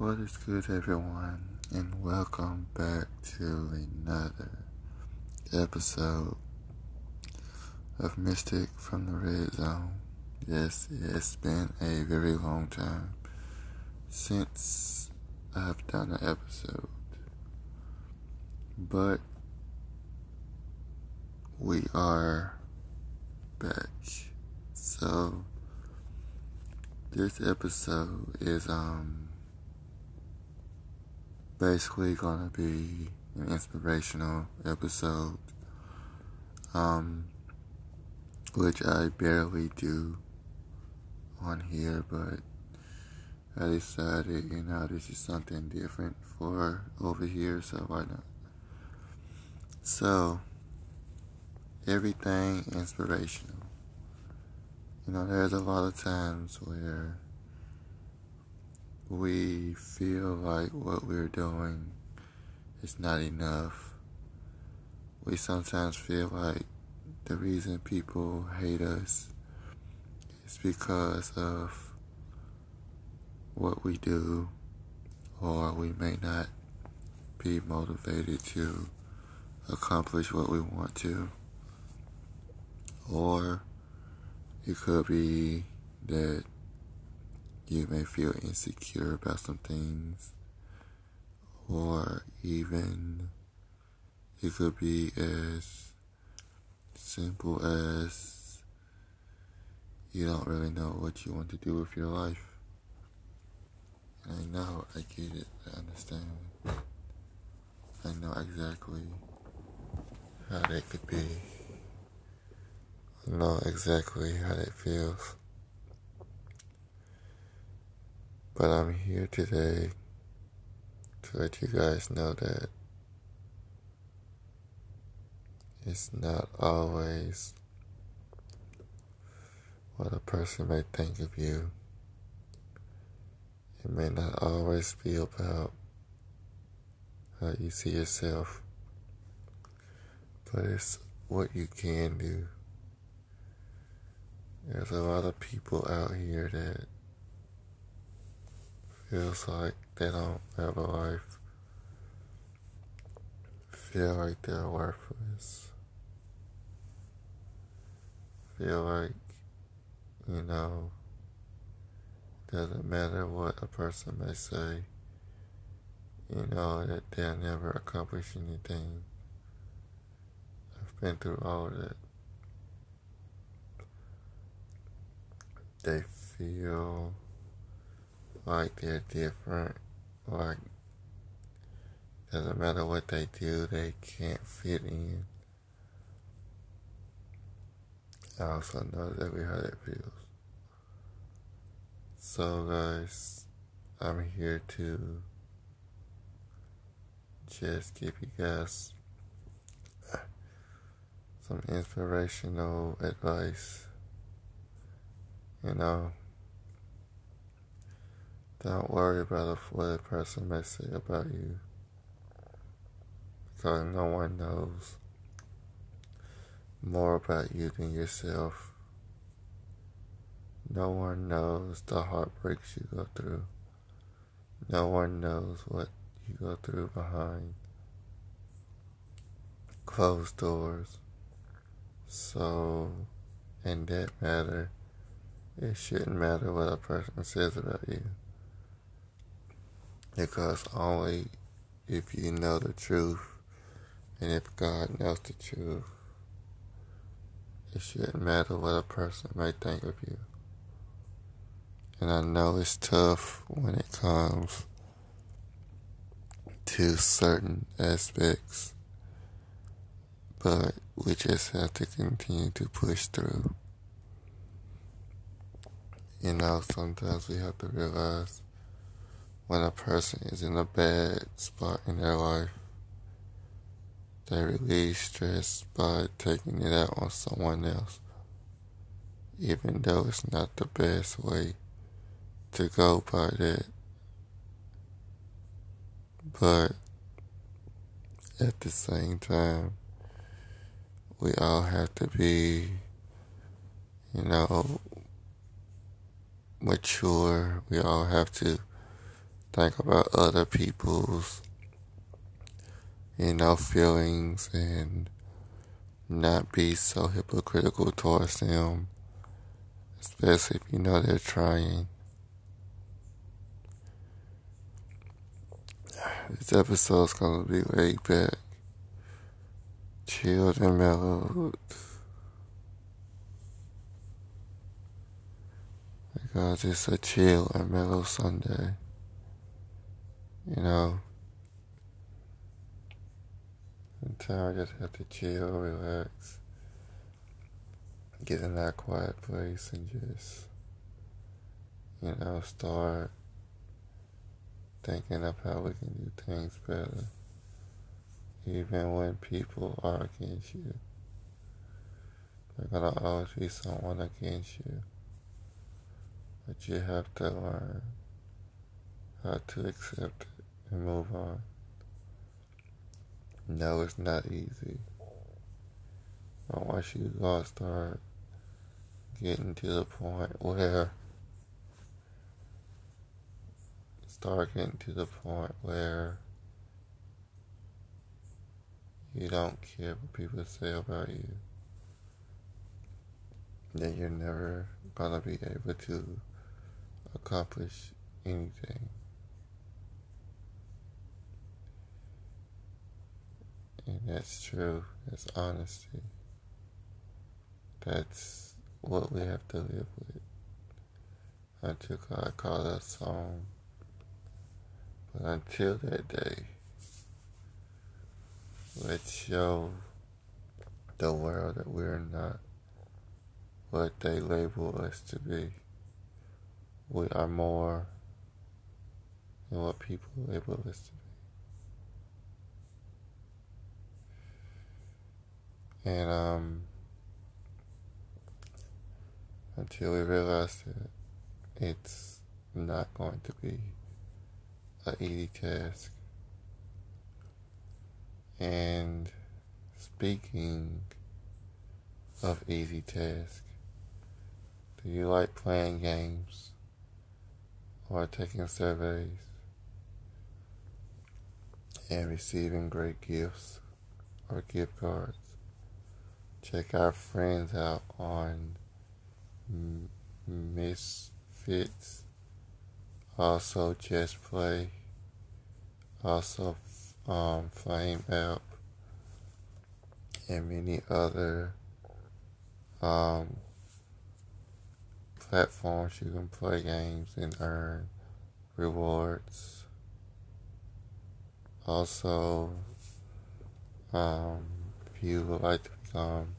What is good, everyone, and welcome back to another episode of Mystic from the Red Zone. Yes, it's been a very long time since I've done an episode, but we are back. So, this episode is, um, basically gonna be an inspirational episode, um, which I barely do on here, but I decided, you know, this is something different for over here, so why not? So, everything inspirational. You know, there's a lot of times where we feel like what we're doing is not enough. We sometimes feel like the reason people hate us is because of what we do, or we may not be motivated to accomplish what we want to, or it could be that you may feel insecure about some things, or even it could be as simple as you don't really know what you want to do with your life. I know, I get it, I understand. I know exactly how that could be know exactly how that feels. But I'm here today to let you guys know that it's not always what a person may think of you. It may not always be about how you see yourself, but it's what you can do. There's a lot of people out here that feels like they don't have a life, feel like they're worthless, feel like, you know, doesn't matter what a person may say, you know, that they'll never accomplish anything. I've been through all that. they feel like they're different, like doesn't matter what they do, they can't fit in. I also know that we how that feels. So, guys, I'm here to just give you guys some inspirational advice you know, don't worry about what a person may say about you. Because no one knows more about you than yourself. No one knows the heartbreaks you go through. No one knows what you go through behind closed doors. So, in that matter, it shouldn't matter what a person says about you. Because only if you know the truth and if God knows the truth, it shouldn't matter what a person may think of you. And I know it's tough when it comes to certain aspects, but we just have to continue to push through. You know, sometimes we have to realize when a person is in a bad spot in their life, they release stress by taking it out on someone else, even though it's not the best way to go by that. But at the same time, we all have to be, you know, mature. We all have to think about other people's, you know, feelings and not be so hypocritical towards them, especially if you know they're trying. This episode's gonna be laid back, chilled and mellowed. Because uh, it's a chill and mellow Sunday. You know, sometimes I just have to chill, relax, get in that quiet place and just, you know, start thinking of how we can do things better. Even when people are against you, there's gonna always be someone against you. But you have to learn how to accept it and move on. No, it's not easy. But once you gonna start getting to the point where start getting to the point where you don't care what people say about you, then you're never gonna be able to accomplish anything. That's true. That's honesty. That's what we have to live with. Until God called us home. But until that day, let's show the world that we're not what they label us to be. We are more than what people label us to be. And um, until we realize that it's not going to be an easy task. And speaking of easy tasks, do you like playing games or taking surveys and receiving great gifts or gift cards? Check our friends out on Misfits. Also Just Play, also um, Flame app, and many other um, platforms you can play games and earn rewards. Also, um, if you would like to become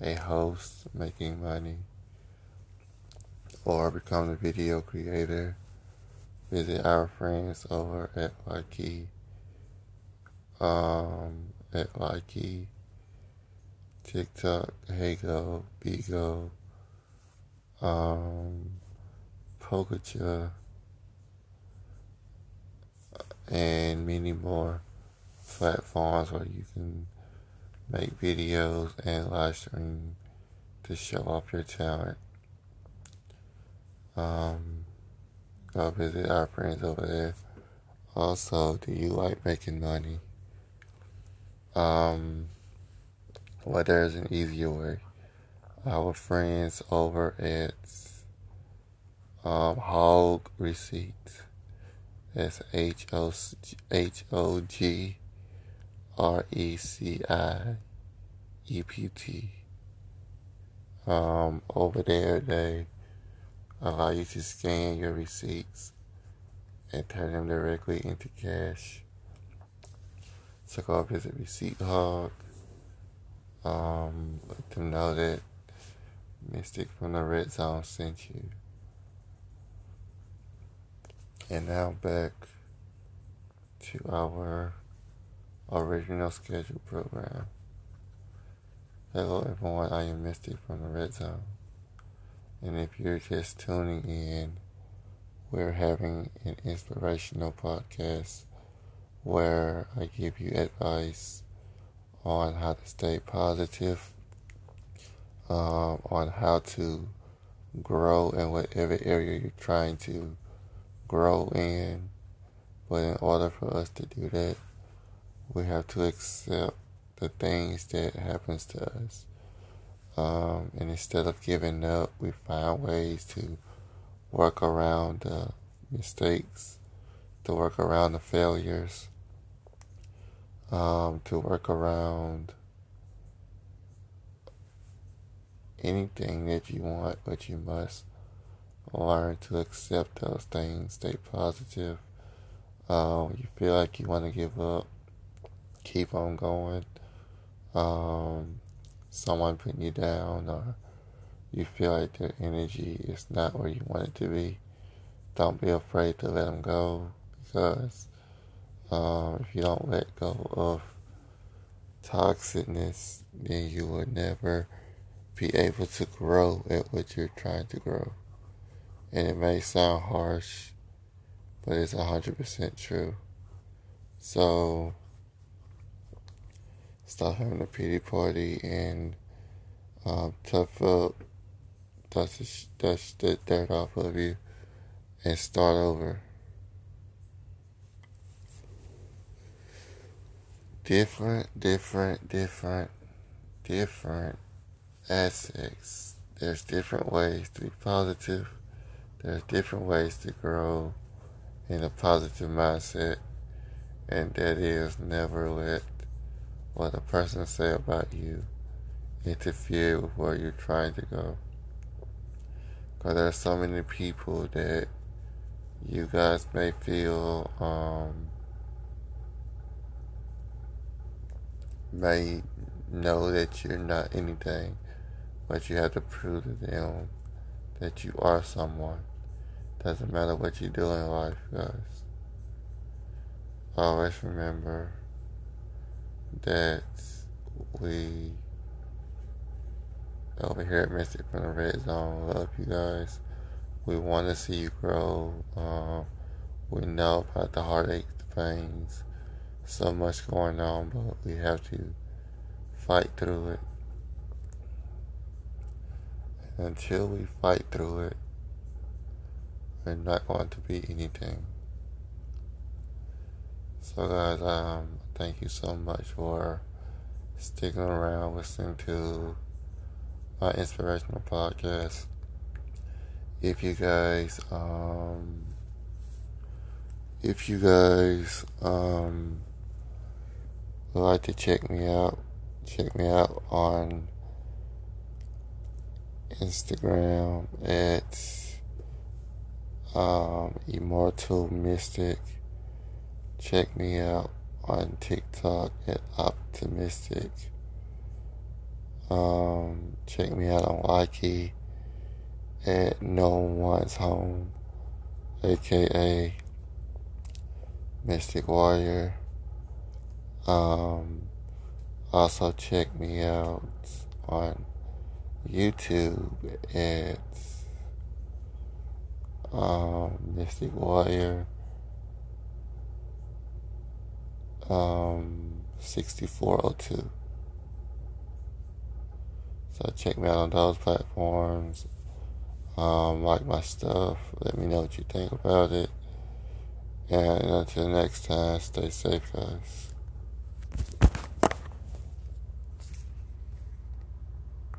a host making money or become a video creator, visit our friends over at Likee, um, at Likee, TikTok, Hago, Bigo, um, Pogacha, and many more platforms where you can make videos and live stream to show off your talent. Um, go visit our friends over there. Also, do you like making money? Um, well, there's an easier way. Our friends over at um, Hog Receipts. That's H O H O G R E C I E P T. Um, over there, they allow you to scan your receipts and turn them directly into cash. So go visit Receipt Hog. Um, let them know that Mystic from the Red Zone sent you. And now back to our original scheduled program. Hello everyone, I am Mystic from the Red Zone. And if you're just tuning in, we're having an inspirational podcast where I give you advice on how to stay positive, um, on how to grow in whatever area you're trying to grow in, But in order for us to do that, we have to accept the things that happens to us. Um, and instead of giving up, we find ways to work around the mistakes, to work around the failures, um, to work around anything that you want, but you must learn to accept those things. Stay positive. Um, you feel like you want to give up, keep on going. Um, someone putting you down, or you feel like their energy is not where you want it to be. Don't be afraid to let them go because um, if you don't let go of toxicness, then you will never be able to grow at what you're trying to grow. And it may sound harsh, but it's 100% true. So, stop having a pity party and um, tough up, dust the, dust the dirt off of you, and start over. Different, different, different, different aspects. There's different ways to be positive. There's different ways to grow in a positive mindset. And that is never let what a person say about you interfere with where you're trying to go. Because there are so many people that you guys may feel um, may know that you're not anything but you have to prove to them that you are someone. Doesn't matter what you do in life, guys. Always remember that we over here at Mystic from the Red Zone love you guys. We want to see you grow. Uh, we know about the heartache, the pains, so much going on, but we have to fight through it And until we fight through it, we're not going to be anything. So, guys, um, thank you so much for sticking around, listening to my inspirational podcast. If you guys, um, if you guys, um, like to check me out, check me out on Instagram at um, Immortal Mystic. Check me out on TikTok at Optimistic. Um, check me out on Likee at No One's Home, aka Mystic Warrior. Um, also check me out on YouTube at um, Mystic Warrior um, 6402. So check me out on those platforms. Um, like my stuff. Let me know what you think about it. And until next time, stay safe, guys.